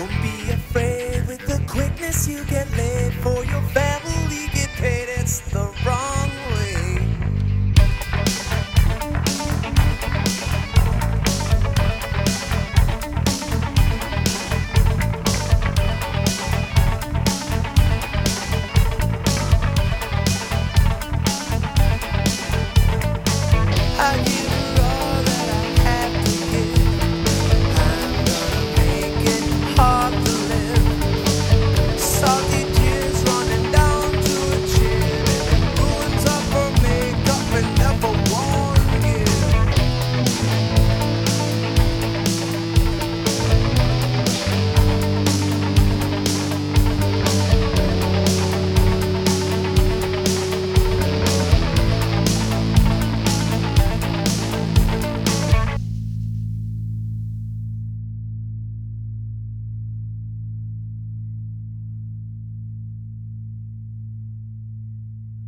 Don't be